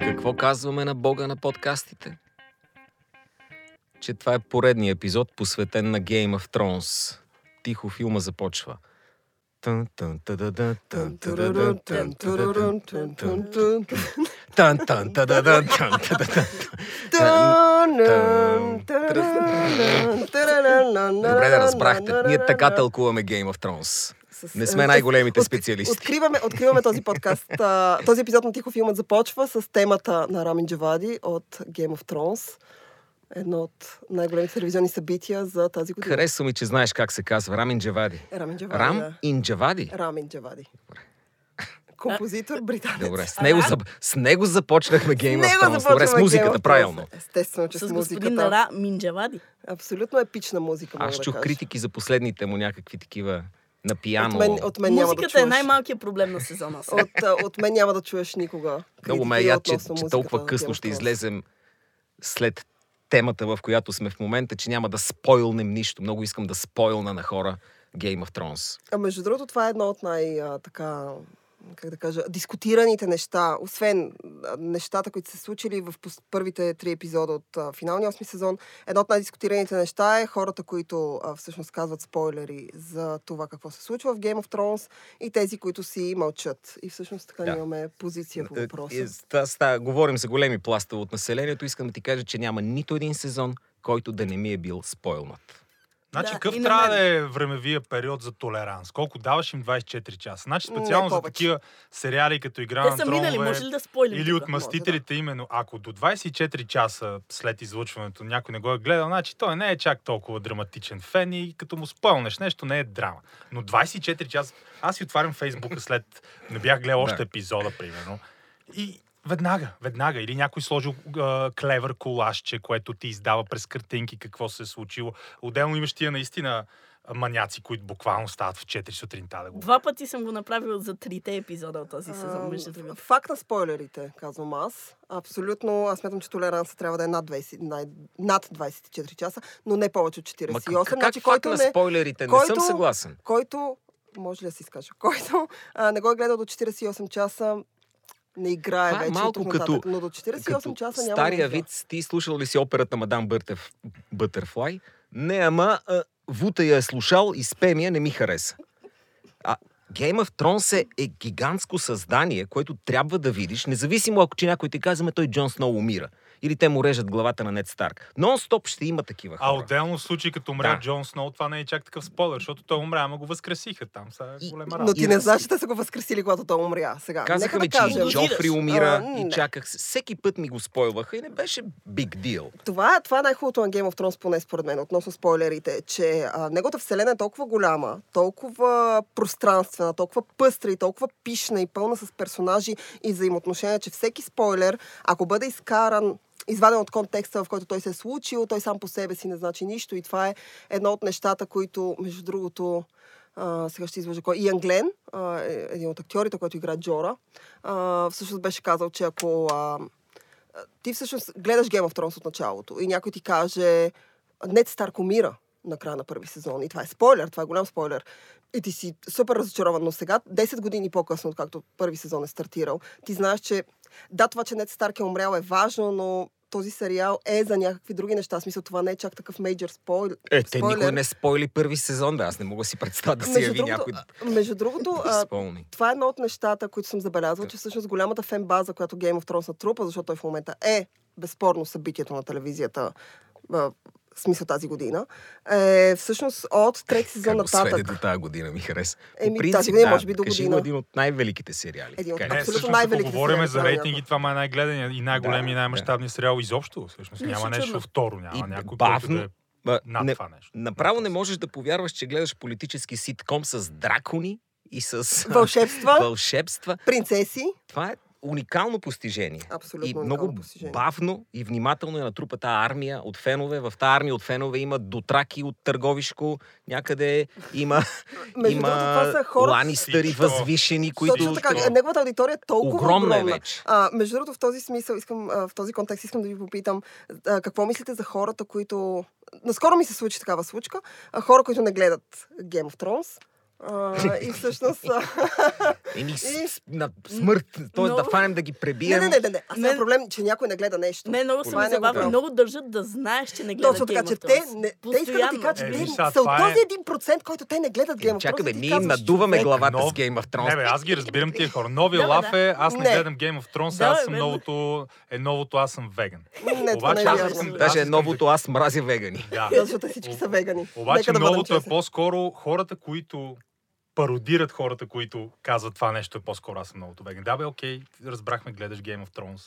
Какво казваме на Бога на подкастите? Че това е поредният епизод, посветен на Game of Thrones. Тихо филма започва. Тън, тън, тададън, тън, тададън, тън, тададън, тън, тън, тън. Тън, тън, тададън, тън, тададън, Добре да разбрахте. Ние така тълкуваме Game of Thrones. С- Не сме най-големите от- специалисти. Откриваме, откриваме този подкаст. Този епизод на Тихо филмът започва с темата на Рамин Джавади от Game of Thrones. Едно от най-големите телевизионни събития за тази година. Харесва ми, че знаеш как се казва. Рамин Джавади. Рамин Джавади. Рам да. ин Джавади. Рамин Джавади. Композитор, британец. Добре, с него, зап... с него започнахме Game of Thrones. Добре, с музиката, правилно. Естествено, че с, С господин музиката. Ра Минджавади. Абсолютно епична музика, Аз да чух кажа. критики за последните му някакви такива на пияно. От мен, от мен няма да Музиката чуеш. е най-малкият проблем на сезона. От, а, от мен няма да чуеш никога. Много ме е яд, че, че музиката толкова късно ще излезем след темата, в която сме в момента, че няма да спойлнем нищо. Много искам да спойлна на хора Game of Thrones. А между другото, това е едно от най- а, така как да кажа, дискутираните неща, освен нещата, които са случили в първите три епизода от а, финалния осми сезон, едно от най-дискутираните неща е хората, които а, всъщност казват спойлери за това какво се случва в Game of Thrones и тези, които си мълчат. И всъщност така Да. имаме позиция по Е, въпроса. е, ста- ста- говорим за големи пластове от населението. Искам да ти кажа, че няма нито един сезон, който да не ми е бил спойлнат. Значи, Да, какъв трябва да е времевия период за толеранс? Колко даваш им 24 часа? Значи, специално за такива сериали като Игра Те на са минали, тронове може ли да спойлим? или от мастителите, именно ако до 24 часа след излъчването някой не го е гледал, значи той не е чак толкова драматичен фен и като му спълнеш нещо, не е драма. Но 24 часа... Аз си отварям Фейсбука след... Не бях гледал още Да. епизода, примерно. И веднага, веднага. Или някой сложил а, клевър колашче, което ти издава през картинки какво се е случило. Отделно имаш тия наистина маняци, които буквално стават в 4 сутринта да го Два пъти съм го направил за трите епизода от този сезон, между другото. Факт на спойлерите, казвам аз. Абсолютно, аз смятам, че толеранса трябва да е над, 20, най- над 24 часа, но не повече от 48. Ма, как значи, факт който на не, спойлерите? Не който- съм съгласен. който, може ли да си изкажа, който а, не го е гледал до 48 часа, не играе Това е вече. малко като- но до 48 Като часа няма стария вид, ти слушал ли си операта Мадам Бъртев, Бътърфлай? Не, ама а, Вута я е слушал и спе ми я не ми хареса. А Game of Thrones е, е гигантско създание, което трябва да видиш, независимо ако че някой ти казва, «Ме, той Джон Сноу умира. Или те му режат главата на Нед Старк. Нон-стоп ще има такива хора. А отделно в случай като умря Да. Джон Сноу, това не е чак такъв спойлер, защото той умря, ама го възкресиха там. Сега е голема Но работа. ти не знаеш, че те са го възкресили, когато той умря. Сега, Казаха ми, да че и Джофри умира А, и чаках. се. Всеки път ми го спойлваха и не беше big deal. Това, това е най-хубавото на Game of Thrones, поне според мен, относно спойлерите, че а, неговата вселена е толкова голяма, толкова пространствена, толкова пъстра и толкова пишна и пълна с персонажи и взаимоотношения, че всеки спойлер, ако бъде изкаран изваден от контекста, в който той се е случил, той сам по себе си не значи нищо и това е едно от нещата, които, между другото, а, сега ще излъжа кой. Иан Глен, а, е един от актьорите, който играе Джора, а, всъщност беше казал, че ако а, ти всъщност гледаш Game of Thrones от началото и някой ти каже Нед Старк умира на края на първи сезон. И това е спойлер, това е голям спойлер. И ти си супер разочарован, но сега, 10 години по-късно, откакто първи сезон е стартирал, ти знаеш, че да, това, че Нед Старк е умрял е важно, но този сериал е за някакви други неща. В смисъл, това не е чак такъв мейджор спойл... Е, те никой не спойли първи сезон, да. Аз не мога да си представя да си Между яви другото, някой между другото а, това е едно от нещата, които съм забелязала, че всъщност голямата фен база, която Game of Thrones натрупа, защото той в момента е безспорно събитието на телевизията в смисъл тази година, е всъщност от трети сезон Как нататък. до тази година, ми хареса. Еми, принцип, тази година, да, може би до кажи година. го един от най-великите сериали. Един от. Не, Абсолютно всъщност, най-великите ако говорим сериали, за рейтинги, това е най-гледания и най-големи Да, и най-мащабни сериал изобщо. Всъщност няма нещо второ, няма И някой, бавно, който да е над не, това нещо. направо не можеш да повярваш, че гледаш политически ситком с дракони и с Вълшебства, вълшебства. принцеси. Това е уникално постижение. Абсолютно и много постижение. бавно и внимателно е натрупа тази армия от фенове. В тази армия от фенове има дотраки от Търговишко, някъде има, има това са хора, ланистъри възвишени, които... Точно така, неговата аудитория е толкова Огромна е огромна. вече. А, между другото, в този смисъл, искам, а, в този контекст искам да ви попитам, а, какво мислите за хората, които... Наскоро ми се случи такава случка. А, хора, които не гледат Game of Thrones. А, и всъщност... Еми, с, И- с, на смърт. Т.е. да фанем да ги пребием. не, не, не, не. Аз Не. проблем, че някой не гледа нещо. Не, много ми е проблем. Много държат да знаеш, че не гледат Точно така, че те, не, те искат да ти кажат, че Е, те са от този е- един процент, който те не гледат Game of Thrones. Чакай, бе, ние им надуваме главата с Game of Thrones. Не, бе, аз ги разбирам тия хора. Бе, лаф е, аз не, гледам Game of Thrones, аз съм новото, е новото, аз съм веган. Не, не Обаче е аз искам- Даже е новото, аз мразя вегани. Да. Защото всички са вегани. Обаче новото е по-скоро хората, които пародират хората, които казват това нещо е по-скоро аз съм новото веган. Да бе, окей, разбрахме, гледаш Game of Thrones.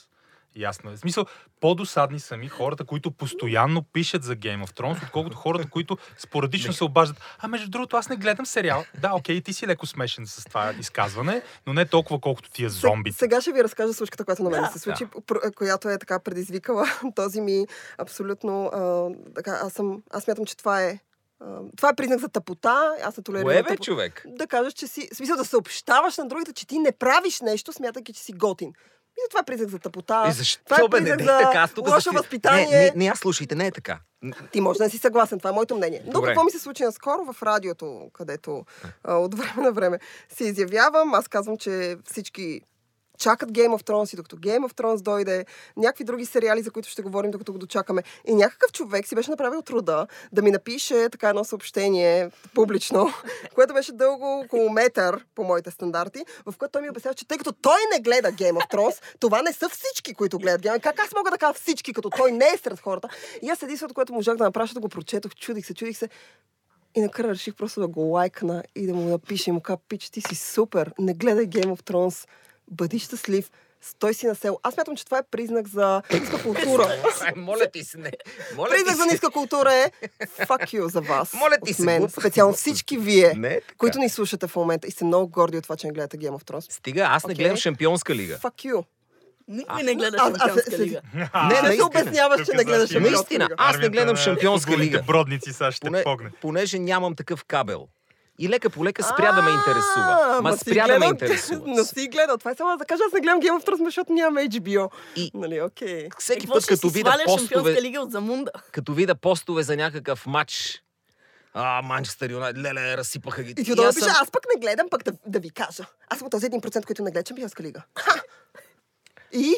Ясно е. В смисъл, по-досадни са ми хората, които постоянно пишат за Game of Thrones, отколкото хората, които спорадично се обаждат. А между другото, аз не гледам сериал. Да, окей, ти си леко смешен с това изказване, но не толкова колкото тия зомбите. Сега ще ви разкажа случката, която на мен Да. се случи, пр- която е така предизвикала този ми абсолютно... А, така, аз, съм, аз смятам, че това е това е признак за тъпота. Аз не толерирам Кое бе, човек? Да кажеш, че си... В смисъл да съобщаваш на другите, че ти не правиш нещо, смятайки, че си готин. И това е признак за тъпота. И защо това е бе, не дей за така? Тук лошо защи- възпитание. Не, не, не, аз слушайте, не е така. Ти може да не си съгласен, това е моето мнение. Но Добре. какво ми се случи наскоро в радиото, където а, от време на време се изявявам, аз казвам, че всички чакат Game of Thrones и докато Game of Thrones дойде, някакви други сериали, за които ще говорим, докато го дочакаме. И някакъв човек си беше направил труда да ми напише така едно съобщение публично, което беше дълго около метър по моите стандарти, в което той ми обяснява, че тъй като той не гледа Game of Thrones, това не са всички, които гледат Game. Как аз мога да кажа всички, като той не е сред хората? И аз единственото, което можах да направя, да го прочетох, чудих се, чудих се. И накрая реших просто да го лайкна и да му напиша и му кажа, пич, ти си супер, не гледай Game of Thrones, бъди щастлив, стой си на село. Аз мятам, че това е признак за ниска култура. Ай, Моля ти се, не. Моля ти Признак за ниска култура е fuck you за вас. Моля ти се, мен. Специално всички вие, Не е които ни слушате в момента и сте много горди от това, че не гледате Game of Thrones. Стига, аз не Окей. гледам Шампионска лига. Fuck you. Никой не гледа Шампионска лига. Не, Ще се наистина. обясняваш, че не гледаш Шампионска Наистина, лига. аз не гледам Шампионска лига. бродници сега ще Поне, погне. понеже нямам такъв кабел. И лека по лека спря да ме интересува. Ма спря да ме интересува. Но си гледал. Това е само да кажа, аз не гледам Game of Thrones, защото нямам HBO. И Нали, окей. Е, всеки път, ще като видя Шампионска постове, лига от Замунда? като видя постове за някакъв матч, а, Манчестър Юнайтед, леле, разсипаха ги. И ти аз пише, съм- аз пък не гледам, пък да, да ви кажа. Аз съм от този 1%, който не гледа Чемпионска лига. Ха! И?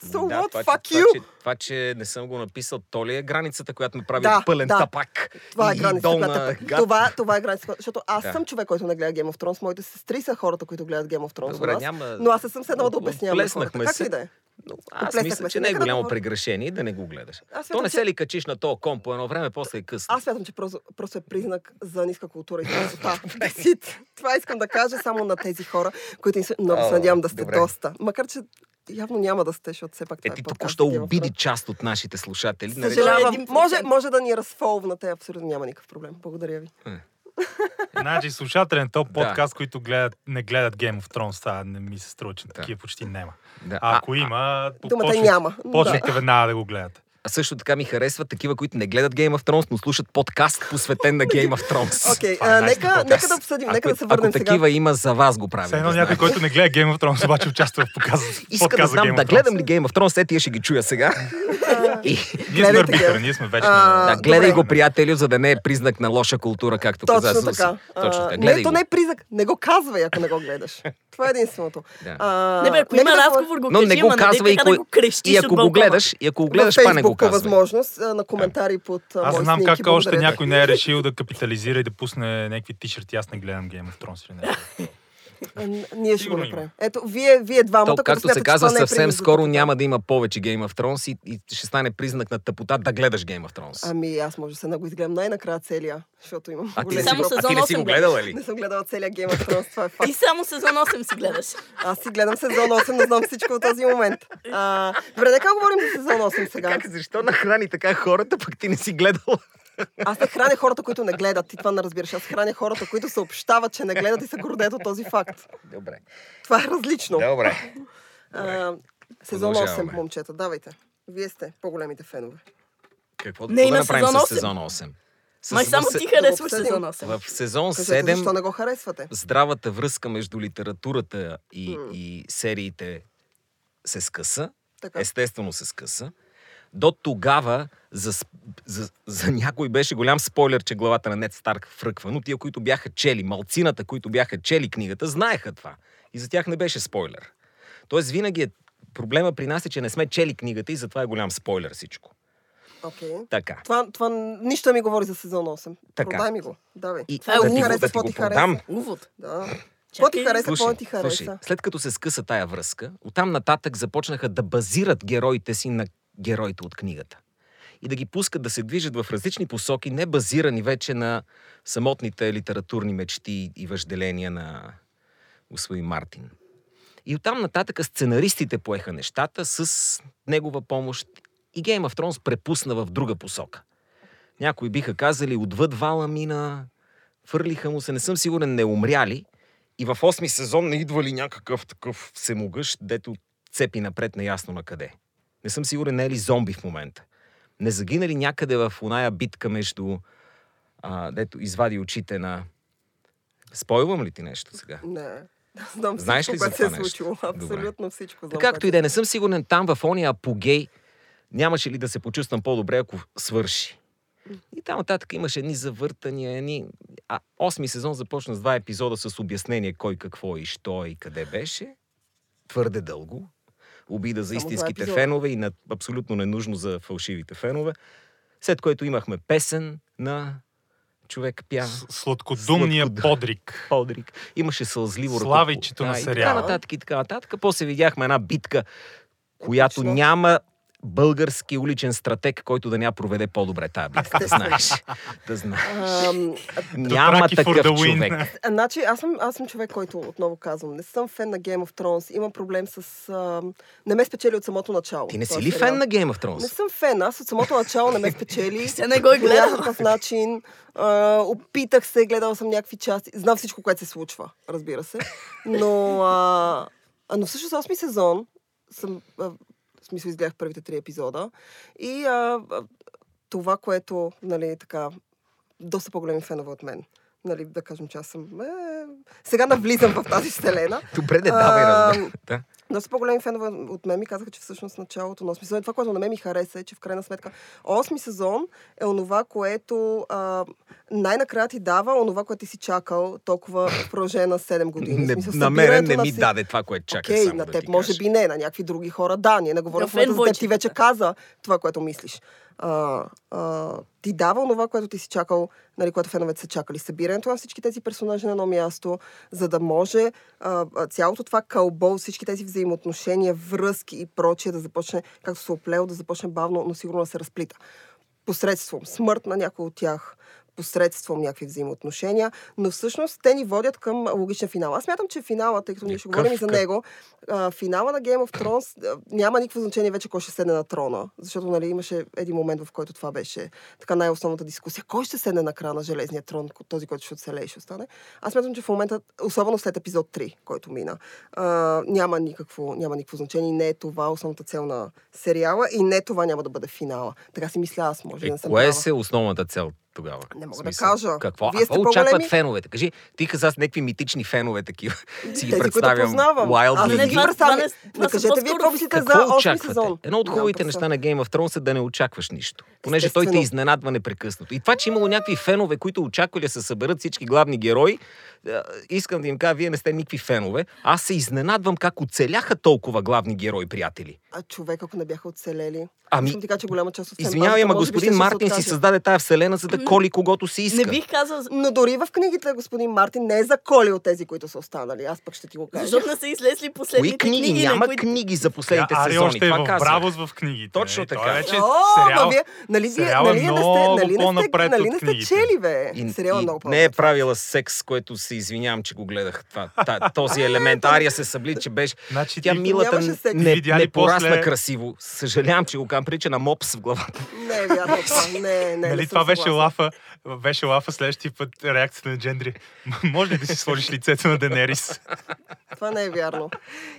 So Да, what? това, Fuck че, you! Това че, това, че не съм го написал, то ли е границата, която ме прави Да, пълен да. тапак? Това е границата, долна която... гад? Това, това е границата, защото аз Да. съм човек, който не гледа Game of Thrones. Моите сестри са хората, които гледат Game of Thrones. Добре, нас. няма... Но аз съм седнала да обяснявам. Плеснахме Как се. и да е. Но аз мисля, че не е да голямо говорим. прегрешение да не го гледаш. Аз То смятам, не че- се ли качиш на този комп по едно време, после е късно. Аз смятам, че просто, просто е признак за ниска култура и красота. Това искам да кажа само на тези хора, които много се надявам да сте добре. доста. Макар, че явно няма да сте, защото все пак Е, това ти е току-що обиди част от нашите слушатели. Нарече- Съжалявам. Може, може да ни разфолвнате, абсолютно няма никакъв проблем. Благодаря ви. Значи, слушатели на Да. подкаст, които гледат, не гледат Game of Thrones, това не ми се струва, че такива почти няма. Да. А ако има, Думата почнете- няма. Почнете веднага да го гледате. А също така ми харесват такива, които не гледат Game of Thrones, но слушат подкаст, посветен на Game of Thrones. Окей, Това е нека, нека да обсъдим, нека да се върнем ако сега. такива има, за вас го правим. Все едно да някой, който не гледа Game of Thrones, обаче участва в показа. Иска да знам Game да гледам ли Game of Thrones, е, тия ще ги чуя сега. И, Ние сме Гледайте арбитър, ги. ние сме вече. Да, гледай го, приятелю, за да не е признак на лоша култура, както каза Точно така. Точно така. не, то го. не е признак. Не го казвай, ако не го гледаш. Това е единственото. Да. А, Не бе, ако има да разговор, го Но кажи, не го ама казвай и, ако го гледаш, и ако го гледаш, па не казвай. възможност а, на коментари под а, Аз знам снимки. как още някой не е решил да капитализира и да пусне някакви тишърти. Аз не гледам Game of Thrones или нещо. Ние ще го направим. Ето, вие, вие двамата, То, както се казва, е съвсем скоро няма да има повече Game of Thrones и, и ще стане признак на тъпота да гледаш Game of Thrones. Ами аз може да се го изгледам най-накрая целия, защото имам А ти, не големи си, Само групи. а ти не си сезон го гледала ли? Не съм гледала целия Game of Thrones, това е факт. Ти само сезон 8 си гледаш. Аз си гледам сезон 8, не знам всичко от този момент. А, добре, нека говорим за сезон 8 сега. Как, защо нахрани така хората, пък ти не си гледала? Аз не храня хората, които не гледат. Ти това не разбираш. Аз храня хората, които съобщават, че не гледат и се гордеят от този факт. Добре. Това е различно. Добре. А, сезон 8, Продължаваме. момчета, давайте. Вие сте по-големите фенове. Какво, Не, какво да направим сезон с 8. сезон 8? С- Май само ти харесваш обсъдим. сезон 8. в сезон Кажете, 7 защо не го харесвате? здравата връзка между литературата и, М. и сериите се скъса. Така. Естествено се скъса. До тогава за, за, за някой беше голям спойлер, че главата на Нед Старк фръква, но тия, които бяха чели, малцината, които бяха чели книгата, знаеха това. И за тях не беше спойлер. Тоест винаги е проблема при нас е, че не сме чели книгата и затова е голям спойлер всичко. Окей. Така. Това, това нищо не ми говори за сезон 8. Така. Продай ми го. Давай. И Това е да го- хареса, да ти какво го ти хареса. продам, Увод. Да. Какво ти хареса, какво ти хареса? слушай, след като се скъса тая връзка, оттам нататък започнаха да базират героите си на героите от книгата. И да ги пускат да се движат в различни посоки, не базирани вече на самотните литературни мечти и въжделения на господин Мартин. И оттам нататък сценаристите поеха нещата с негова помощ и Game of Thrones препусна в друга посока. Някои биха казали, отвъд вала мина, фърлиха му се, не съм сигурен, не умряли. И в 8 сезон не идва ли някакъв такъв всемогъщ, дето цепи напред неясно на къде. Не съм сигурен, не е ли зомби в момента. Не загина ли някъде в оная битка между... А, дето извади очите на... Спойлвам ли ти нещо сега? Не. Знам Знаеш всичко, ли за което се е това случило. Добре. Абсолютно всичко. знам, както и да е, не съм сигурен там в ония апогей нямаше ли да се почувствам по-добре, ако свърши. И там нататък имаше едни завъртания, едни... А, осми сезон започна с два епизода с обяснение кой какво и що и къде беше. Твърде дълго. Обида за Само истинските епизода. фенове и на абсолютно ненужно за фалшивите фенове. След което имахме песен на човек пя. Сладкодумния Сладкодум- подрик. Подрик. Имаше сълзливо Славейчето на Да, И така сериала. нататък и така нататък. После видяхме една битка, която Епично. няма български уличен стратег, който да ня проведе по-добре тази битка. Да знаеш. Да знаеш. Няма такъв човек. а, значи, аз съм, аз съм човек, който отново казвам, не съм фен на Game of Thrones. Имам проблем с... ам, не ме спечели от самото начало. Ти не си ли сериал. фен на Game of Не Thrones? съм фен. Аз от самото начало не ме спечели. Се не го е някакъв начин. А, опитах се, гледала съм някакви части. Знам всичко, което се случва, разбира се. Но, а, а, но всъщност 8 сезон съм, а, в смисъл изгледах първите три епизода. И а, това, което, нали, така, доста по-големи фенове от мен. Нали, да кажем, че аз съм... Е, сега навлизам в тази вселена. Добре, не давай разбира. Да. Доста по-големи фенове от мен ми казаха, че всъщност началото на 8 сезон, това, което на мен ми хареса е, че в крайна сметка 8 сезон е онова, което а, най-накрая ти дава онова, което ти си чакал толкова в продължение на 7 години. Не, смисъл, на мен събирането не на ми си- даде това, което чаках Окей, на да теб ти може кажа. би не, на някакви други хора да. Ние не говорим в момента за теб, ти вече каза това, което мислиш. А, а, ти дава онова, което ти си чакал, нали, което феновете са чакали. Събирането на всички тези персонажи на едно място, за да може а, цялото това кълбол, всички тези взаимоотношения, връзки и прочие да започне, както се оплело, да започне бавно, но сигурно да се разплита. Посредством смърт на някой от тях, посредством някакви взаимоотношения, но всъщност те ни водят към логичен финал. Аз мятам, че финала, тъй като ние ще Какъв- говорим и за него, а, финала на Game of Thrones а, няма никакво значение вече кой ще седне на трона, защото нали, имаше един момент, в който това беше така най-основната дискусия. Кой ще седне на края на железния трон, този, който ще оцелее и ще остане? Аз мятам, че в момента, особено след епизод 3, който мина, а, няма, никакво, няма никакво значение не е това основната цел на сериала и не това няма да бъде финала. Така си мисля аз, може да Е, не съм кое се основната цел тогава? Не мога да кажа. Какво, Вие какво очакват по-големи? феновете? Кажи, ти каза с някакви митични фенове такива. Си ги представям. Аз не, ги представям. не- кажете вие какво мислите за Какво 8 очаквате? сезон. Едно от хубавите неща на Game of Thrones е да не очакваш нищо. Понеже той те изненадва непрекъснато. И това, че имало някакви фенове, които очаквали да се съберат всички главни герои, е, искам да им кажа, вие не сте никакви фенове. Аз се изненадвам как оцеляха толкова главни герои, приятели. А човек, ако не бяха оцелели. Ами, ти кажа, че голяма част от Извинявай, ама господин Мартин си създаде тая вселена, за да коли когото си иска. Не бих казал, Но дори в книгите, господин Мартин, не е за коли от тези, които са останали. Аз пък ще ти го кажа. защото не са излезли Кои последните книги? книги, на Няма които... книги за последните Ари сезони. още е Това в бравост в книгите. Точно нали? така. Той вече О, сериал, вие, нали, вие, е нали, не сте, много нали, не сте, нали не сте чели, бе? И, Сериала и много не е правила секс, което се извинявам, че го гледах. Този елемент. Ария се събли, че беше... Значи Тя милата не, не порасна после- красиво. Съжалявам, че го казвам. Прича на мопс в главата. Не е вярно това. Не, не, не Нали, съм това беше лафа, беше лафа следващия път реакцията на Джендри. Може ли да си сложиш лицето на Денерис? Това не е вярно.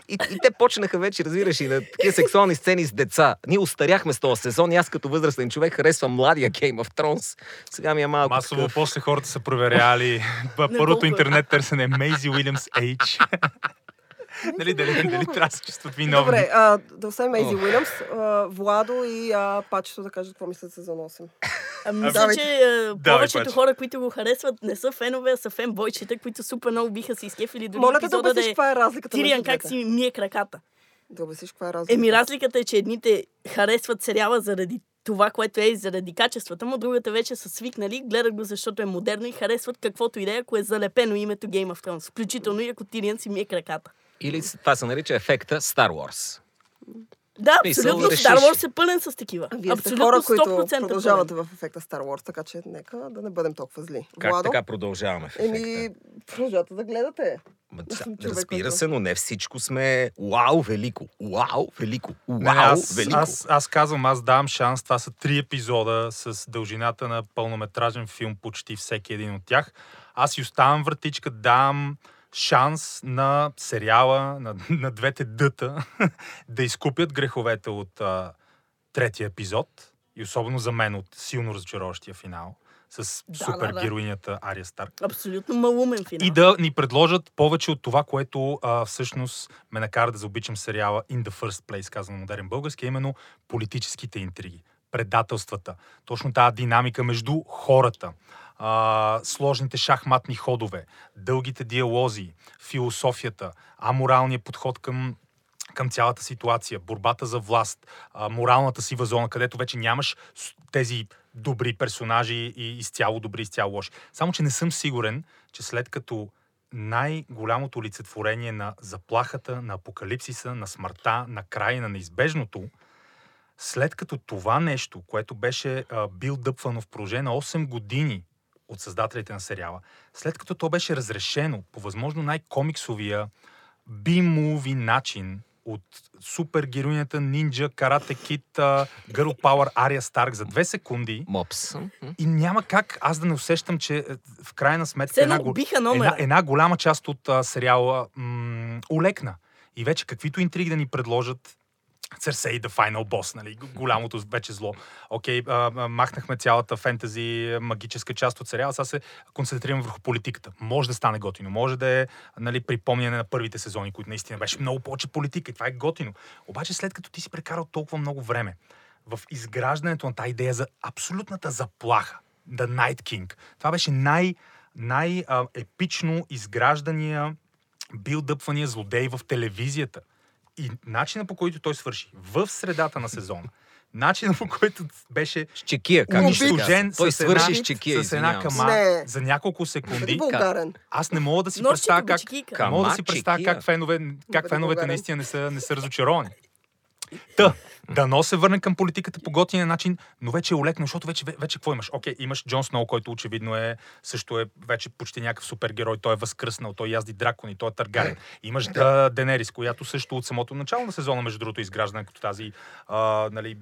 И, и те почнаха вече, разбираш, и на такива сексуални сцени с деца. Ние устаряхме с този сезон и аз като възрастен човек харесвам младия Game of Thrones. Сега ми е малко Масово такъв... после хората са проверяли. Първото интернет търсене Мейзи Уилямс Ейдж. Нали, дали, дали трябва да се чувстват виновни. Добре, а, да оставим Мейзи Ох. Уилямс, а, Владо и а, Пачето да кажат какво мислят сезон 8. А, мисля, Давайте. че е, повечето Паче. хора, които го харесват, не са фенове, а са фенбойчета, които супер много биха се изкефили дори Моля да епизода да обясниш е каква е разликата Тириан как си мие краката. Да обясниш каква е разликата. Еми, разликата е, че едните харесват сериала заради това, което е и заради качествата му, другата вече са свикнали, гледат го защото е модерно и харесват каквото и да е, ако е залепено името Game of Thrones. Включително и ако Тириан си мие краката. Или това се нарича ефекта Star Wars. Да, абсолютно. решиш. Star Wars е пълен с такива. Вие абсолютно хора, които 100% продължавате пълен. в ефекта Star Wars, така че нека да не бъдем толкова зли. Как Владо? така продължаваме в ефекта? Еми, продължавате да гледате. Ма, да, човек, разбира който- се, но не всичко сме вау, велико. Вау, велико. Вау, Не, аз, велико. аз, аз казвам, аз давам шанс. Това са три епизода с дължината на пълнометражен филм, почти всеки един от тях. Аз си оставам вратичка, давам шанс на сериала, на, на двете дъта, да изкупят греховете от а, третия епизод. И особено за мен от силно разочароващия финал с Да, супергероинята Ария Старк. Абсолютно малумен финал. И да ни предложат повече от това, което а, всъщност ме накара да заобичам сериала In the First Place, казано модерен български, именно политическите интриги, предателствата, точно тази динамика между хората, а, сложните шахматни ходове, дългите диалози, философията, аморалният подход към към цялата ситуация, борбата за власт, а, моралната сива зона, където вече нямаш тези добри персонажи и изцяло добри, изцяло лоши. Само, че не съм сигурен, че след като най-голямото олицетворение на заплахата, на апокалипсиса, на смъртта, на края на неизбежното, след като това нещо, което беше а, бил дъпвано в продължение на 8 години от създателите на сериала, след като то беше разрешено по възможно най-комиксовия би-муви начин от супергероинята Нинджа, Карате Кит, Girl Power, Ария Старк за две секунди Мопс. и няма как аз да не усещам, че е, в крайна сметка една, една, една голяма част от а, сериала м- улекна. И вече каквито интриги да ни предложат, Церсей, The Final Boss, нали, голямото вече зло. Окей, а, махнахме цялата фентази, магическа част от сериала, сега се концентрираме върху политиката. Може да стане готино, може да е нали, припомняне на първите сезони, които наистина беше много повече политика и това е готино. Обаче след като ти си прекарал толкова много време в изграждането на тази идея за абсолютната заплаха, The Night King, това беше най- най-епично изграждания, билдъпвания злодей в телевизията. И начина по който той свърши в средата на сезона, начина по който беше С чекия, как унищожен. Той с една, свърши с чекия, с една извинявам кама Не. за няколко секунди. Аз не мога да си представя как, мога да си представя как, фенове, как феновете наистина не са, не са разочаровани. Та, дано се върне към политиката по готиния начин, но вече е улекно, защото вече, вече какво имаш? Окей, имаш Джон Сноу, който очевидно е също е вече почти някакъв супергерой, той е възкръснал, той язди дракони, той е търгарен. Имаш да, Денерис, която също от самото начало на сезона, между другото, е изграждана като тази, а, нали,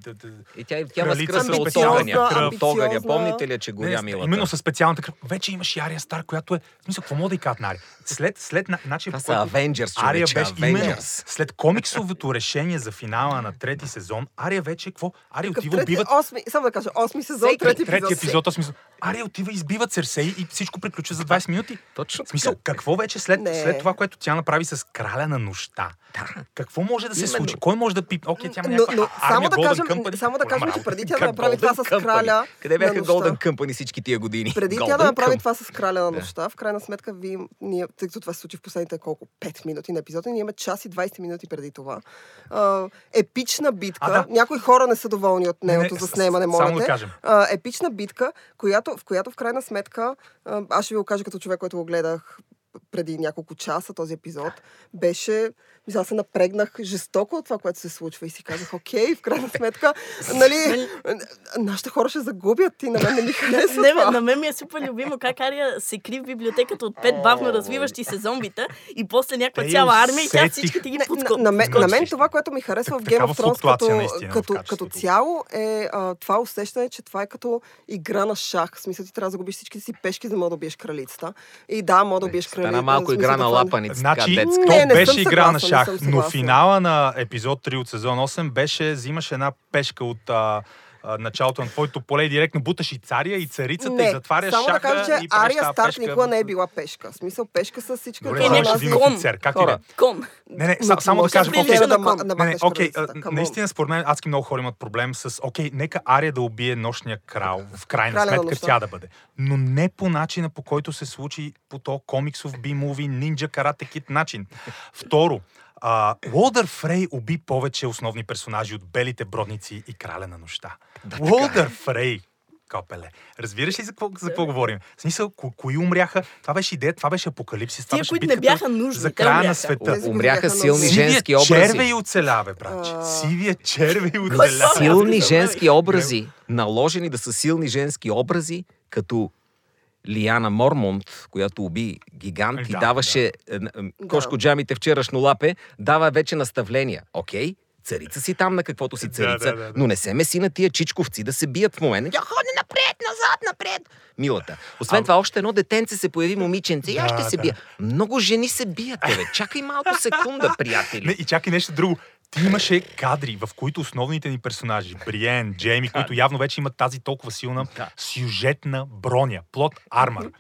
И тя, тя с от огъня. кръв. От огъня. Помните ли, че горя не, милата? Именно с специалната кръв. Вече имаш и Ария Стар, която е... В смисъл, какво мога да и кажат на Ария? След, след на- начин... Това са Avengers, Ария беше именно Avengers. след комиксовото решение за финала на трети сезон, Ария вече какво? Ария отива, трети, убиват... осми, само да кажа, осми сезон, Всеки трети Трети епизод. епизод, аз смисъл. Ария отива, избива Церсей и всичко приключва за 20 минути. Точно В смисъл, какво вече след, Не. след това, което тя направи с краля на нощта? Да. Какво може да се Именно. случи? Кой може да пипне? Окей, тя има Но, някаква но а- само армия да Golden кажем, Company. само да кажем, че преди тя да направи това с краля Къде бяха? Golden Company всички тия години? Преди тя да направи това с краля на Да. нощта, в крайна сметка, ви, ние, тъй като това се случи в последните колко? 5 минути на епизода, ние имаме час и 20 минути преди това. А, епична битка. А, да. Някои хора не са доволни от Не, не, нейното заснемане, моля Само да те. кажем. А, епична битка, която, в която в крайна сметка, а, аз ще ви го кажа като човек, който го гледах преди няколко часа този епизод, беше, мисля, аз се напрегнах жестоко от това, което се случва и си казах, окей, в крайна сметка, нали, нашите хора ще загубят и на мен не ми харесва Не, това. на мен ми е супер любимо как Ария се кри в библиотеката от пет бавно развиващи се зомбита и после някаква цяла армия и тя усетих. всичките ги подко... на, на, мен, на мен това, което ми харесва в Game of Thrones като, като, като цяло е а, това усещане, че това е като игра на шах. В смисъл ти трябва да загубиш всичките си пешки, за да мога да убиеш кралицата. И да, мога да убиеш кралицата. Стана малко игра на лапаница, така Значи. Не, не беше игра на шах, съм но финала на епизод 3 от сезон 8 беше, взимаш една пешка от а, а, началото на твоето поле и директно буташ и царя, и царицата, не, и затваряш само да шаха кажа, че Ария пешка. никога не е била пешка. В смисъл пешка с всички Добре, Е, ще един кон. офицер. Как да е. Хора, Кон. Не, не, Но са- само да кажа да, на да, да Не, не, окей, on. наистина според мен адски много хора имат проблем с, окей, нека Ария да убие нощния крал, в крайна сметка тя да бъде. Но не по начина, по който се случи по то комиксов би-муви, нинджа, карате кит начин. Второ, а, Уолдър Фрей уби повече основни персонажи от Белите бродници и Краля на нощта. така Уолдър Фрей, копеле. Разбираш ли за какво, за какво говорим? В смисъл, ко, кои умряха? Това беше идея, това беше апокалипсис. Това Тия, беше които не бяха нужни, за края на умряха. света. Умряха бяха силни женски Сивия червей образи. оцеля, бе, братче. Сивия червей Кой оцеля. това, бе? Силни женски образи, наложени да са силни женски образи, като Лиана Мормонт, която уби гигант и Да, даваше е, е, Кошко Джамите вчерашно лапе, дава вече наставления. Окей, царица си там на каквото си Да, царица, да, да, да. но не се меси на тия чичковци да се бият в момента. Тя ходи напред, назад, напред. Милата. Освен А- това, още едно детенце се появи момиченце и аз Да, ще се да. бия. Много жени се бият, бе. Чакай малко секунда, приятели. Не, и чакай нещо друго. Ти имаше кадри, в които основните ни персонажи, Бриен, Джейми, които явно вече имат тази толкова силна Да. сюжетна броня, плод армър.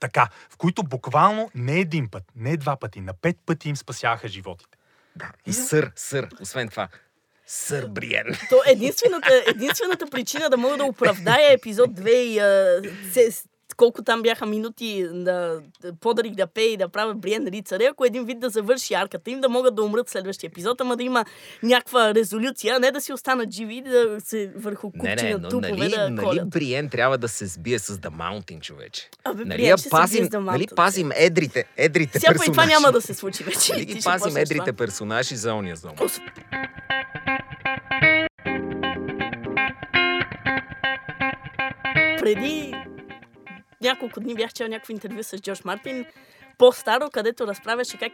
Така, в които буквално не един път, не два пъти, на пет пъти им спасяха животите. И сър, сър. Освен това, сър Бриен. То единствената, единствената причина да мога да оправдая епизод 2 и колко там бяха минути да подарих да пее и да правят Бриен рицаря, ако един вид да завърши арката им, да могат да умрат следващия епизод, ама да има някаква резолюция, а не да си останат живи и да се върху Не, купчи не, на тупове нали, да нали колят. Бриен трябва да се сбие с The Mountain, човече. Абе, Нали, Бриен пазим, The нали Mountain. пазим едрите, едрите Сега и персонажи. това няма да се случи вече. Нали ги пазим едрите това. персонажи за ония зон. преди няколко дни бях чел някакво интервю с Джордж Мартин, по-старо, където разправяше как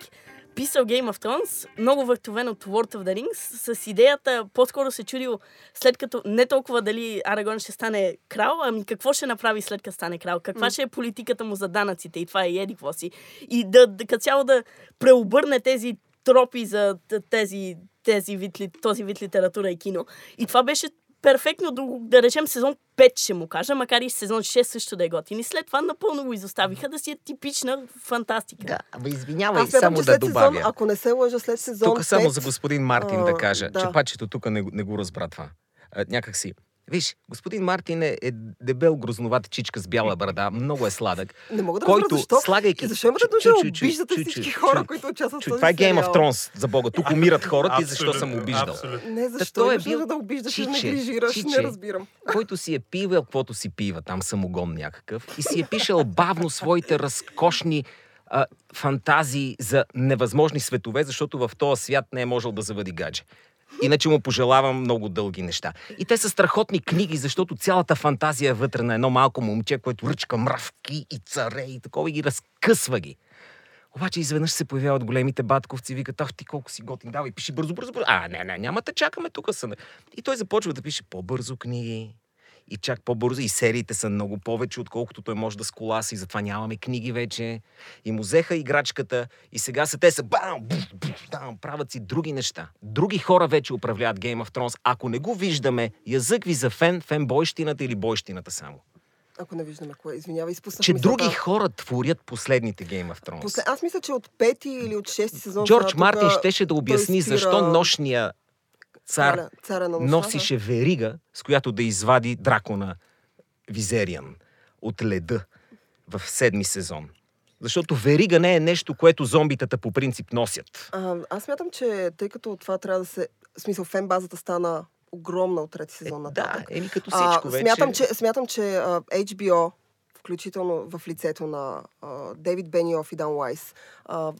писал Game of Thrones, много въртовен от World of the Rings, с идеята, по-скоро се чудил, след като не толкова дали Арагон ще стане крал, ами какво ще направи след като стане крал, каква ще е политиката му за данъците и това е еди какво си. И да, да като цяло да преобърне тези тропи за тези, тези вид, този вид литература и кино. И това беше перфектно, до, да речем, сезон 5 ще му кажа, макар и сезон 6 също да е готин. И след това напълно го изоставиха да си е типична фантастика. Да, ама извинявай, Аз само да добавя. сезон, ако не се лъжа, след сезон Тук само 5, за господин Мартин а, да кажа, да. че пачето тук не, го- не го разбра това. А, някак си. Виж, господин Мартин е, е дебел грозноват чичка с бяла брада, много е сладък. не мога да който, разбера защо. слагайки... Защо имате нужда да обиждате чу- всички чу- хора, чу- които участват в този това е Game of? Thrones, за Бога. Тук умират хората и защо съм обиждал. Не, защо е бил да обиждаш и чиче, неглижираш? чиче. Не разбирам. който си е пивал каквото си пива, там самогон някакъв, и си е пишел бавно своите разкошни а, фантазии за невъзможни светове, защото в този свят не е можел да завади гадже. Иначе му пожелавам много дълги неща. И те са страхотни книги, защото цялата фантазия е вътре на едно малко момче, което ръчка мравки и царе и такова и ги разкъсва ги. Обаче изведнъж се появяват големите батковци викат, ах ти колко си готин, давай, пиши бързо, бързо, бързо. А, не, не, няма да чакаме тук са. И той започва да пише по-бързо книги. И чак по-бързо. И сериите са много повече, отколкото той може да сколаси. Затова нямаме книги вече. И му взеха играчката. И сега са те са бам, буф, буф, там, правят си други неща. Други хора вече управляват Game of Thrones. Ако не го виждаме, язък ви за фен, фенбойщината или бойщината само. Ако не виждаме кое, извинявай, изпуснах Че мисълта. други хора творят последните Game of Thrones. После... Аз мисля, че от пети или от шести сезон... Джордж Мартин щеше да обясни спира защо нощния цар царя, царя на носише верига, с която да извади дракона Визериан от леда в седми сезон. Защото верига не е нещо, което зомбитата по принцип носят. А, аз смятам, че тъй като това трябва да се... В смисъл, фен базата стана огромна от трети сезон Е, нататък. да, еми като всичко а, вече. Смятам, че, смятам, че а, HBO, включително в лицето на а, Дейвид Бениоф и Дан Уайс, а,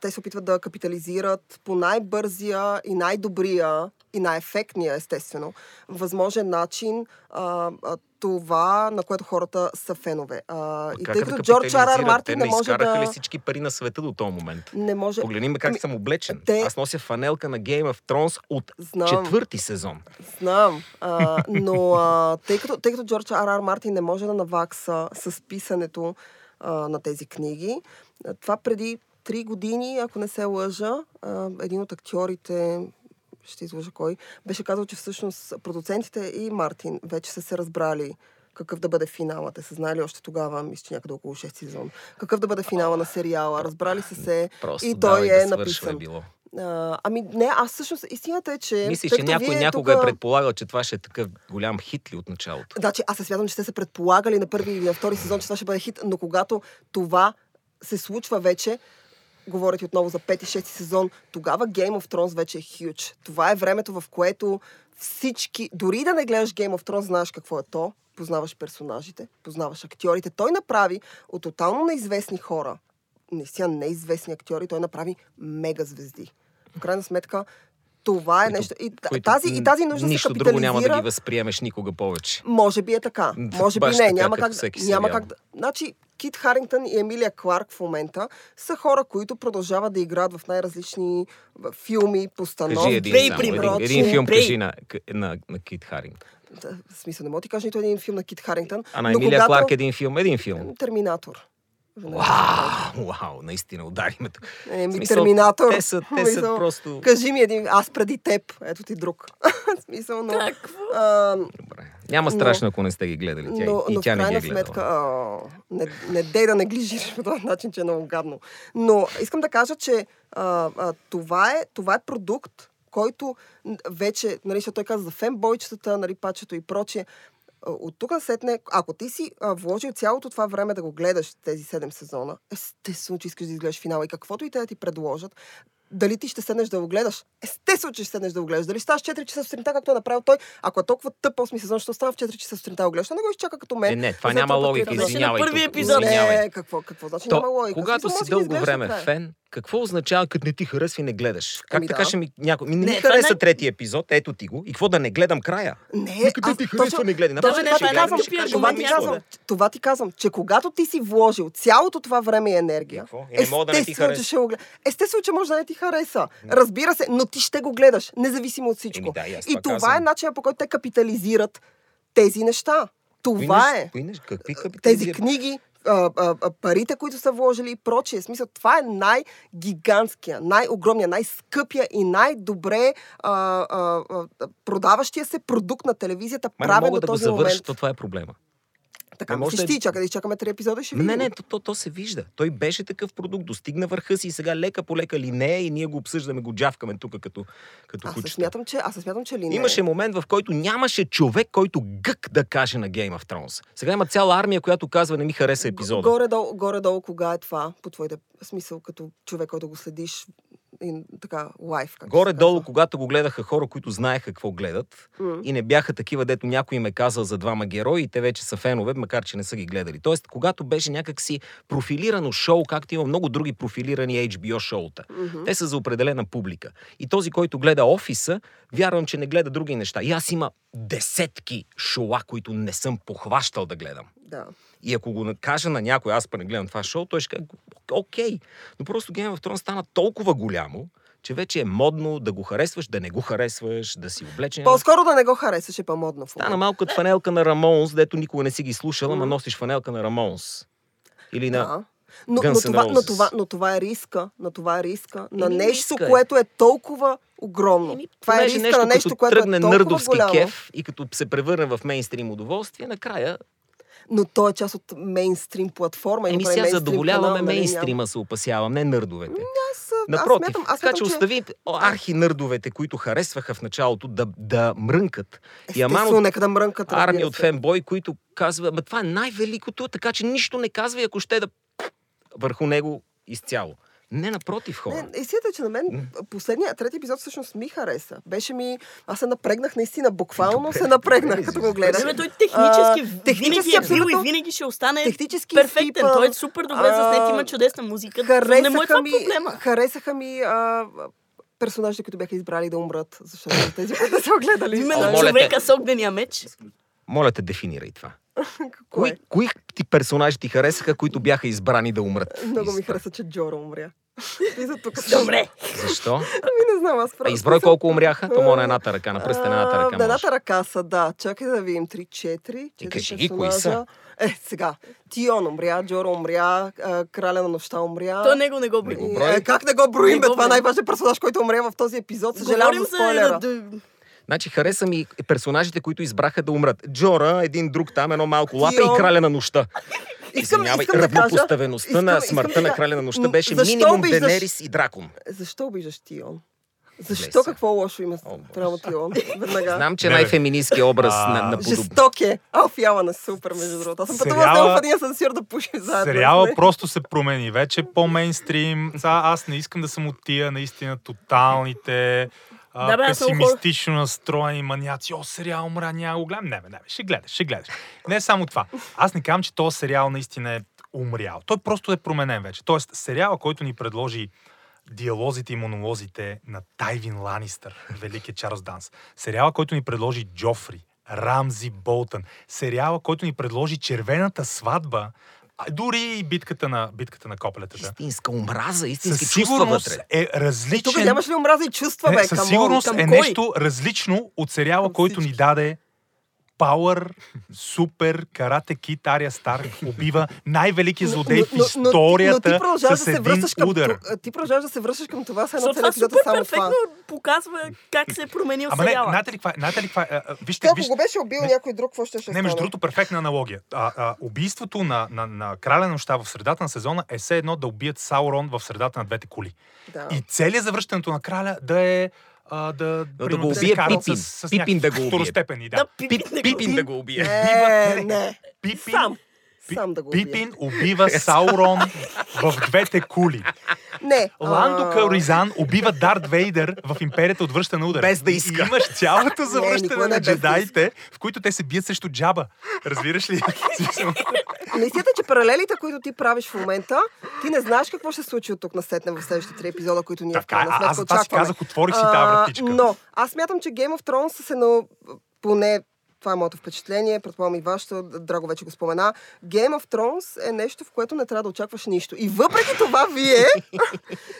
те се опитват да капитализират по най-бързия и най-добрия и най-ефектния, естествено, възможен начин а, а, това, на което хората са фенове. А, и тъй да като Джордж Ар Ар капитализират? Мартин не може да... ли всички пари на света до този момент? Не може... Погледни ме как Ами, съм облечен. те- Аз нося фанелка на Game of Thrones от Знам. четвърти сезон. Знам, а, но а, тъй, като, тъй като Джордж Ар Ар Мартин не може да навакса с писането а, на тези книги, това преди три години, ако не се лъжа, а, един от актьорите, ще изложа кой, беше казал, че всъщност продуцентите и Мартин вече са се разбрали какъв да бъде финала. Те са знали още тогава, мисля, че някъде около 6 сезон. Какъв да бъде финала на сериала. Разбрали са се. Просто и той да е свършва написан. Е било. А, ами не, аз всъщност истината е, че... Мислиш, че някой някога тука- е предполагал, че това ще е такъв голям хит ли от началото? Да, че аз се смятам, че те са предполагали на първи или на втори сезон, че това ще бъде хит, но когато това се случва вече, говорят отново за пети, шести сезон, тогава Game of Thrones вече е хюч. Това е времето, в което всички, дори да не гледаш Game of Thrones, знаеш какво е то, познаваш персонажите, познаваш актьорите. Той направи от тотално неизвестни хора, наистина неизвестни актьори, той направи мега звезди. В крайна сметка, това е нещо. И, които тази, и тази нужда Нищо се друго капитализира. няма да ги възприемеш никога повече. Може би е така. Може би баш не. така, Няма как, няма как да... Значи, Кит Харингтън и Емилия Кларк в момента са хора, които продължават да играят в най-различни филми, постановки. Кажи един, Бей, само, един, един филм Бей. кажи на, на, на Кит Харинг. Да, В смисъл, не мога да ти кажа нито един филм на Кит Харингтън. А на Емилия когато- Кларк един филм. Един филм. Терминатор. Вау, вау, наистина удари ме тук. Еми, смисъл, Терминатор. Те са, те са просто... Кажи ми един, аз преди теб, ето ти друг. Смисъл, но... Какво? А, Добре. Няма Но- страшно, ако не сте ги гледали. Тя, но, и но тя не ги крайна е гледала. сметка, а, не, не дей да неглижираш по този начин, че е много гадно. Но искам да кажа, че а, а, това, е, това е продукт, който вече, нали, той каза за фенбойчетата, нали, пачето и прочие, от тук сетне, ако ти си а, вложил цялото това време да го гледаш тези 7 сезона, естествено, че искаш да изгледаш финала и каквото и те да ти предложат, дали ти ще седнеш да го гледаш? Естествено, че ще седнеш да го гледаш. Дали ставаш 4 часа сутринта, както е направил той? Ако е толкова тъп 8 сезон, ще остава в 4 часа сутринта да го гледаш. Не го изчака като мен. Е, не, това няма логика, извинявай. на първи епизод. Не, какво, какво значи То, няма логика? когато си ги дълго време добре. фен, какво означава, като не ти харесва и не гледаш? Как Ами така да. ще ми някой... Ми не, Не, ми хареса не- третия епизод, ето ти го. И какво да не гледам края? Не, Ми като ти харесва, точно- не гледай. точно не, това кажа, това ти казвам, това ти казвам, че когато ти си вложил цялото това време и енергия? И не мога да не ти естествено, хареса. че ще го. Естествено, че може да не ти хареса. Разбира се, но ти ще го гледаш, независимо от всичко. Еми да, и това казвам. е начинът по който те капитализират тези неща. Това е. Тези книги, а, а, а, парите, които са вложили и прочие. Смисъл, това е най-гигантския, най-огромния, най-скъпия и най-добре а, а, а, продаващия се продукт на телевизията, Ма не мога да го завърша, момент. то това е проблема. Така, Не може да е- ти, чакай да изчакаме три епизода ще видим. Не, не, то, то, то се вижда. Той беше такъв продукт, достигна върха си и сега лека по лека ли не е и ние го обсъждаме, го джавкаме тук като, като Аз се кучета. смятам, че, аз се смятам, че ли не. Имаше момент, в който нямаше човек, който гък да каже на Game of Thrones. Сега има цяла армия, която казва не ми хареса епизода. Горе-долу, горе-долу, кога е това, по твоите смисъл, като човек, който го следиш и така, лайф. Горе-долу, когато... го гледаха хора, които знаеха какво гледат М. и не бяха такива, дето някой им е казал за двама герои и те вече са фенове, макар че не са ги гледали. Тоест, когато беше някакси профилирано шоу, както има много други профилирани HBO шоута. Мгм. Те са за определена публика. И този, който гледа офиса, вярвам, че не гледа други неща. И аз има десетки шоуа, които не съм похващал да гледам. Да. И ако го кажа на някой, аз па не гледам това шоу, той ще каже, окей. Но просто Game of Thrones стана толкова голямо, че вече е модно да го харесваш, да не го харесваш, да си облечен. По-скоро да не го харесаш е по-модно. Стана малко като фанелка на Рамонс, дето никога не си ги слушала, ама Мгм. носиш фанелка на Рамонс. Или на... Да. Но, Guns но, това, но, това, но това е риска. Но това е риска на Еми, нещо, риска е. което е толкова огромно. Еми, това е риска нещо, на нещо, което тръгне е толкова нърдовски голямо. кеф и като се превърне в мейнстрим удоволствие, накрая Но то е част от мейнстрим платформа. Еми сега задоволяваме нали, мейнстрима, се опасявам, не нърдовете. Аз, аз Напротив, смятам, аз така че остави архи нърдовете, които харесваха в началото да, да мрънкат. Естествено, от нека да мрънкат. армия от фенбой, които казва, ама това е най-великото, така че нищо не казва и ако ще да върху него изцяло. Не, напротив, хора. Не, истината е, че на мен последния, трети епизод всъщност ми хареса. Беше ми... Аз се напрегнах наистина, буквално Добре, се напрегнах, като го гледах. Той технически, А, технически винаги е бил и винаги ще остане Технически перфектен. скипа, Той е супер добре а, заснет, има чудесна музика. не му е Харесаха това ми, проблема. харесаха ми а, персонажите, които бяха избрали да умрат, защото тези, които са огледали. Именно човека с огнения меч. Моля те, дефинирай това. Кои, Кое? кои ти персонажи ти харесаха, които бяха избрани да умрат? Много ми хареса, че Джора умря. И за тук съм- Защо? Ами не знам, аз А правя. изброй колко умряха, то мога на едната ръка, на пръста на едната А, ръка. На едната ръка са, да. Чакай да видим. 3-4. И кажи ги, кои са? Е, сега. Тион умря, Джоро умря, а, краля на нощта умря. То него не го брои. Е, как не го броим, Не бе? го Това е най-важният персонаж, който умря в този епизод. Съжалявам за спойлера. Значи хареса ми персонажите, които избраха да умрат. Джора, един друг там, едно малко лапе и краля на нощта. Искам, Извинявай, искам да кажа... равнопоставеността искам- на искам смъртта да на краля на нощта беше защо минимум обиждаш- Денерис и Дракон. Защо обиждаш Тион? Защо се. какво лошо има прямо Тион? Веднага. Знам, че най-феминистския образ А, на, на подоб... Жесток е. Алф Ялан е супер, между другото. Аз съм пътувала с Сериала- него в един асансьор да пушим заедно. Сериала сме. просто се промени. Вече е по-мейнстрим. Аз не искам да съм от тия наистина тоталните а, Да, бе, песимистично настроени маняци. О, сериал умря, няма го гледам. Не, бе, не, бе, ще гледаш, ще гледаш. Не е само това. Аз не казвам, че този сериал наистина е умрял. Той просто е променен вече. Тоест, сериала, който ни предложи диалозите и монолозите на Тайвин Ланистър, великият Чарлз Данс. Сериала, който ни предложи Джофри, Рамзи Болтън. Сериала, който ни предложи Червената сватба, а дори и битката на, битката на копелетата. Истинска омраза, истински Със чувства сигурност вътре. е Тук различен. нямаш ли омраза и чувства, бе? не, със сигурност към е кой? нещо различно от сериала, Към който ни даде Пауър, супер, карате кит, Ария Старк убива най-великия злодей в историята но ти продължаваш с да се един връщаш към, удар. ту- ти продължаваш да се връщаш към това, с едно Защото това цял епизод е само перфектно това. показва как се е променил Ама не, сериала. знаете ли каква е? Знаете ли каква е? А, Вижте, Ако вижте. го беше убил не. някой друг, какво ще ще Не, между другото, перфектна аналогия. А, а, убийството на, на, на краля на нощта в средата на сезона е все едно да убият Саурон в средата на двете коли. Да. И целият завръщането на краля да е а, да, да примерно, го убие Пипин. С, с Пипин да го убие. да. Да, Пип, Пипин, не Пипин да го убие. Е, не. Пипин, Сам. Сам да го убие. Пипин убива Саурон в двете кули. Не. Ландо а, Калризан убива Дарт Вейдър в Империята от връща на удар. Без да иска. И имаш цялото никога завръщане не на да джедаите, в които те се бият срещу джаба. Разбираш ли? Наистина, че паралелите, които ти правиш в момента, ти не знаеш какво ще се случи от тук на сетне в следващите три епизода, които ние в така, е. крайна а, сметка аз очакваме. казах, отворих си тази вратичка. Но аз смятам, че Game of Thrones са се на... поне това е моето впечатление, предполагам и вашето, Драго вече го спомена. Game of Thrones е нещо, в което не трябва да очакваш нищо. И въпреки това, вие,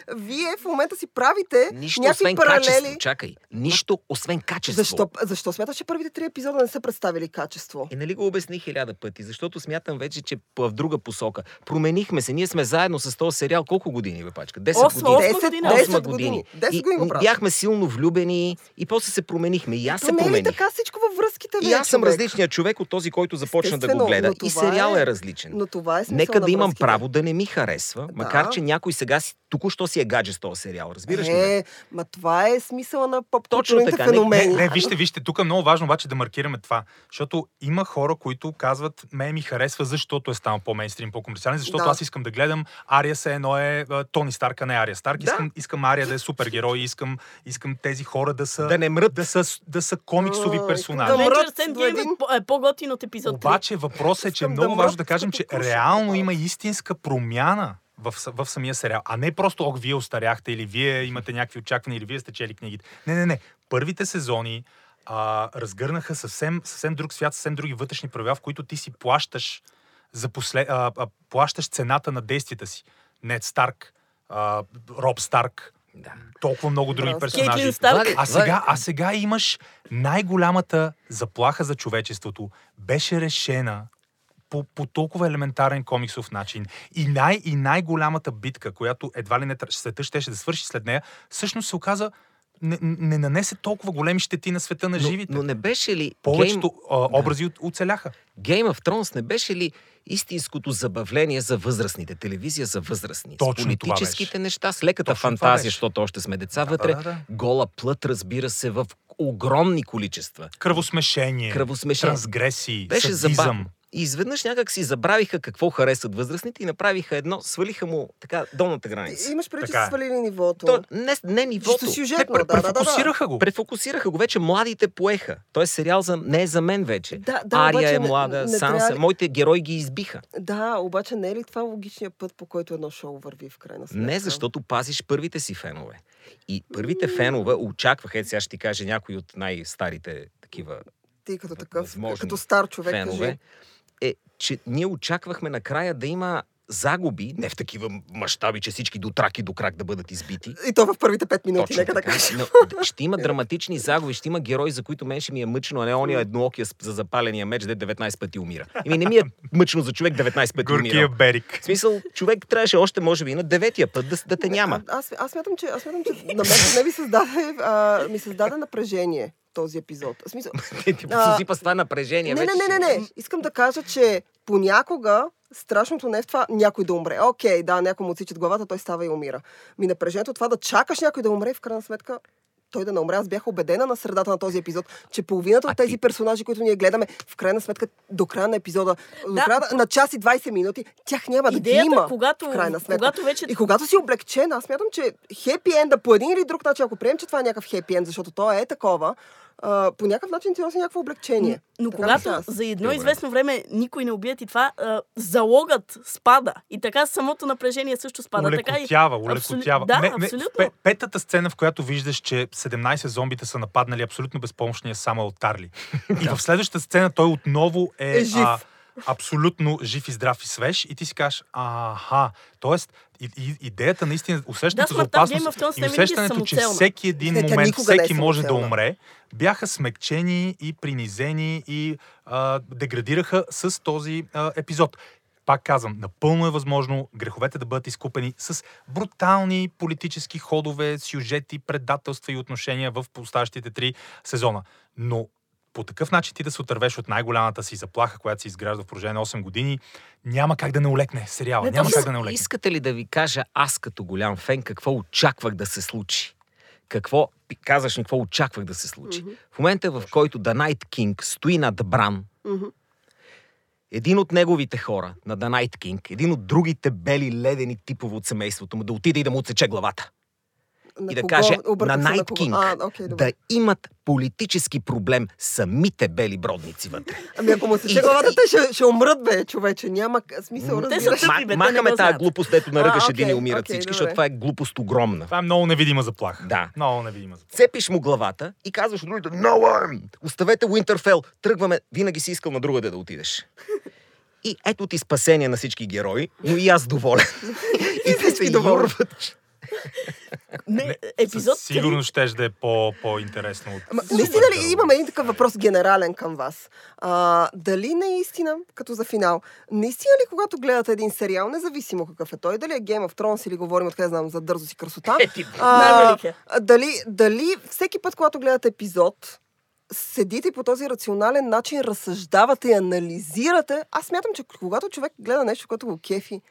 вие в момента си правите Нищо някакви освен паралели. качество. Чакай. Нищо освен качество. Защо, защо смяташ, че първите три епизода не са представили качество? И нали го обясних хиляда пъти, защото смятам вече, че в друга посока. Променихме се. Ние сме заедно с този сериал колко години, бе, пачка? 10 Осма, години. осма 10, година. 10 Осма години. 10 И години го правят. бяхме силно влюбени и после се променихме. И аз се промених. така всичко във връзките И аз съм човек? различният човек от този, който започна да Естествено, го гледа. И сериал е- е различен. Но това е Нека да имам право да не ми харесва, Да. макар че някой сега си, току-що си е гадже с този сериал. Разбираш ли? Е, ма това е смисъла на Точно поп-културните така, не- феномени. Не, не, вижте, вижте, тук е много важно обаче да маркираме това. Защото има хора, които казват, ме ми харесва, защото е станал по-мейнстрим, по-комерциален, защото Да. аз искам да гледам Ария се едно е Тони Старк, а не Ария Старк. Да. Искам, искам Ария да е супергерой, искам, искам тези хора да са, Да не мрът. да са, да са комиксови персонажи. да мрът. Avengers до един. е по- по-готин от епизод 3. Обаче въпросът е, че е много важно да кажем, че реално има истинска промяна в, в самия сериал, а не просто, ох, вие остаряхте или вие имате някакви очаквания или вие сте чели книгите. Не, не, не. Първите сезони а, разгърнаха съвсем, съвсем друг свят, съвсем други вътрешни правила, в които ти си плащаш за послед... а, а, плащаш цената на действията си. Нед Старк, а, Роб Старк, Да. толкова много други Да, персонажи. А сега, а сега имаш най-голямата заплаха за човечеството. Беше решена по, по толкова елементарен комиксов начин. И, най- и най-голямата битка, която едва ли не света щеше да свърши след нея, всъщност се оказа не, не нанесе толкова големи щети на света на живите. но не беше ли Повечето Game, а, образи от- оцеляха. Game of Thrones не беше ли истинското забавление за възрастните, телевизия за възрастни? Точно с политическите неща, с леката Точно фантазия, защото още сме деца Да, вътре. да, да. Гола плът, разбира се, в огромни количества. Кръвосмешение, Кръвосмешение. трансгресии, Беше садизъм. забавно. И изведнъж някак си забравиха какво харесват възрастните и направиха едно, свалиха му така долната граница. Имаш преди, че Така са е. свалили нивото. То, не, не нивото. Чисто Не, сюжетно, пре- да, да, да, да. префокусираха го. Префокусираха го. Вече младите поеха. Той сериал за, не е за мен вече. Да, да, Ария обаче е не- млада, не Санса. трябва Моите герои ги избиха. Да, обаче не е ли това логичният път, по който едно шоу върви в крайна сметка? Не, защото пазиш първите си фенове. И първите фенове очакваха, сега ще ти кажа някои от най-старите такива Ти като такъв, като стар човек, фенове, кажи. Е, че ние очаквахме накрая да има загуби, не в такива мащаби, че всички до трак и до крак да бъдат избити. И то в първите 5 минути, Точно нека да така. кажем. Но ще има драматични загуби, ще има герои, за които мен ще ми е мъчно, а не ония едноокия за запаления меч, де 19 пъти умира. Ими не ми е мъчно за човек 19 пъти Горкия умира. берик. В смисъл, човек трябваше още, може би, на деветия път да, да те няма. А, аз, аз смятам, че, аз смятам, че на мен не ми създаде, а, ми създаде напрежение този епизод. В смисъл, Ти ти с това напрежение. не, не, вече не, не, не. Искам да кажа, че понякога страшното не е в това някой да умре. Окей, да, някой му отсичат главата, той става и умира. Ми напрежението е това да чакаш някой да умре, в крайна сметка той да не умре. Аз бях убедена на средата на този епизод, че половината А от тези ти- персонажи, които ние гледаме, в крайна сметка до края на епизода, до Да. края на час и 20 минути, тях няма да ги има. когато, в крайна сметка. когато вече И когато си облегчен, аз смятам, че хепи енда по един или друг начин, ако приемем, че това е някакъв хепи енд, защото то е такова, а, по някакъв начин ти носи някакво облегчение. Но Така когато аз. за едно Добре. известно време никой не убият и това, а, залогът спада. И така самото напрежение също спада. Така и... Улекотява, улекотява. Да, не, не, абсолютно. пе- петата сцена, в която виждаш, че 17 зомбите са нападнали абсолютно безпомощния Самуел Тарли. И в следващата сцена той отново е, Е жив. А, абсолютно жив и здрав и свеж. И ти си кажеш, аха, тоест и, и, идеята наистина, усещането за Game of опасност и не е усещането, че всеки един Не, тя момент, не е всеки може да умре, бяха смекчени и принизени и а, деградираха с този а, епизод. Пак казвам, напълно е възможно греховете да бъдат изкупени с брутални политически ходове, сюжети, предателства и отношения в оставащите три сезона. Но по такъв начин ти да се отървеш от най-голямата си заплаха, която се изгражда в продължение на 8 години, няма как да не олекне сериала. Не, няма как да не олекне. Искате ли да ви кажа аз като голям фен какво очаквах да се случи? Какво, казаш ми, какво очаквах да се случи? В момента, в който The Night King стои над Бран, Мгм. един от неговите хора, на The Night King, един от другите бели ледени типове от семейството му, да отиде и да му отсече главата. На и да кого? каже Обърках на се Night кого. King А, окей, добре. да имат политически проблем самите бели бродници вътре. Ами ако му се че главата, те ще, ще умрат, бе, човече. Няма смисъл, Те са разбираш. тъпи, бе, махаме тази глупост, ето наръгаш А, един и умират окей, всички, добре. защото това е глупост огромна. Това е много невидима заплаха. Да. Много невидима заплаха. Цепиш му главата и казваш на другите, no arm! Оставете Уинтерфел, тръгваме, винаги си искал на другаде да отидеш. И ето ти спасение на всички герои, но и аз доволен. и те се доволни. Не, епизод Със сигурност ще да е по, по-интересно от... Ама, наистина ли имаме един такъв въпрос генерален към вас? А, дали наистина, като за финал, наистина ли когато гледате един сериал, независимо какъв е той, дали е Game of Thrones или говорим откъде знам за дързост и красота, Е, ти, а, дали, дали всеки път, когато гледате епизод, седите по този рационален начин, разсъждавате и анализирате. Аз смятам, че когато човек гледа нещо, което го кефи,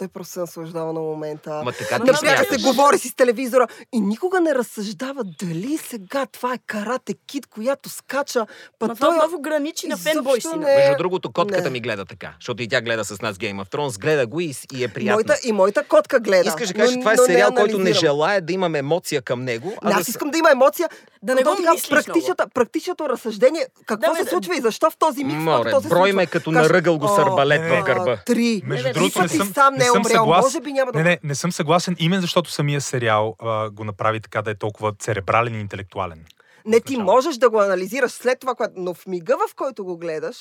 той просто се наслаждава на момента. Ма така ти Например, смяташ. се говори си с телевизора и никога не разсъждава дали сега това е карате кит, която скача. Па Ма той много граничи на изобщо фенбойсина. не- Между другото, котката Не. ми гледа така, защото и тя гледа с нас Game of Thrones, гледа го и, и е приятно. Моята, и моята котка гледа. Искаш да кажеш, това е сериал, който не желая да имам емоция към него. Не, аз да искам да има емоция. Да не го така, практичната, практичното разсъждение. Какво Да, се случва и защо в този миг, Море, брой ме като Кажеш, наръгал го с «О, арбалет в гърба». Три. Между другото, не съм, сам не е съм умрял, съгласен. може би няма да- Не, не, не съм съгласен, именно защото самия сериал а, го направи така да е толкова церебрален и интелектуален. Не, ти можеш да го анализираш след това, но в мига, в който го гледаш...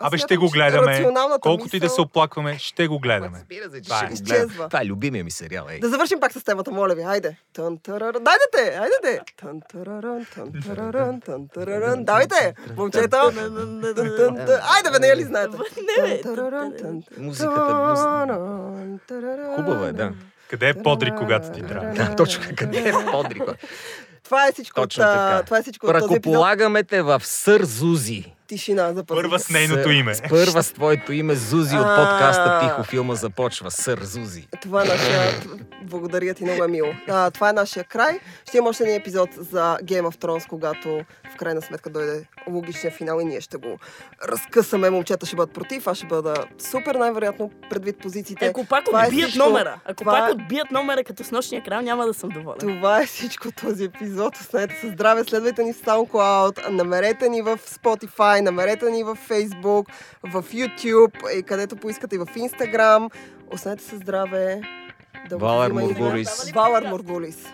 Абе, ще го гледаме. Колкото и да мисъл- се оплакваме, ще го гледаме. Разбира се, че ще е. Изчезва. Това е любимия ми сериал. Ей. Да завършим пак с темата, моля ви. Хайде. Тараран, тън, тараран. Давайте, момчета. Айде, бе, не ли знаете? Музиката, тараран. хубава е, да. Къде е подри, когато ти трябва? Да, точно. Къде е Подрик? Това е всичко от, Точно така. това е всичко. Ръкополагаме те в Сър Зузи. Тишина, запази. Първа с нейното име. С първа с твоето име Зузи от подкаста Тихо филма започва. Сър Зузи. Това е нашия... Благодаря ти, много е мило. А, това е нашия край. Ще има още един епизод за Game of Thrones, когато в крайна сметка дойде логичния финал и ние ще го разкъсаме. Момчета ще бъдат против, аз ще бъда супер най-вероятно предвид позициите. Ако пак Това е отбият всичко. номера, ако Това пак е- отбият номера като с нощния крал, няма да съм доволен. Това е всичко този епизод. Останете със здраве, следвайте ни в SoundCloud, намерете ни в Spotify, край. Намерете ни в Facebook, в YouTube и където поискате и в Instagram. Останете се здраве. Да Валар Мургулис. Валар Мургулис.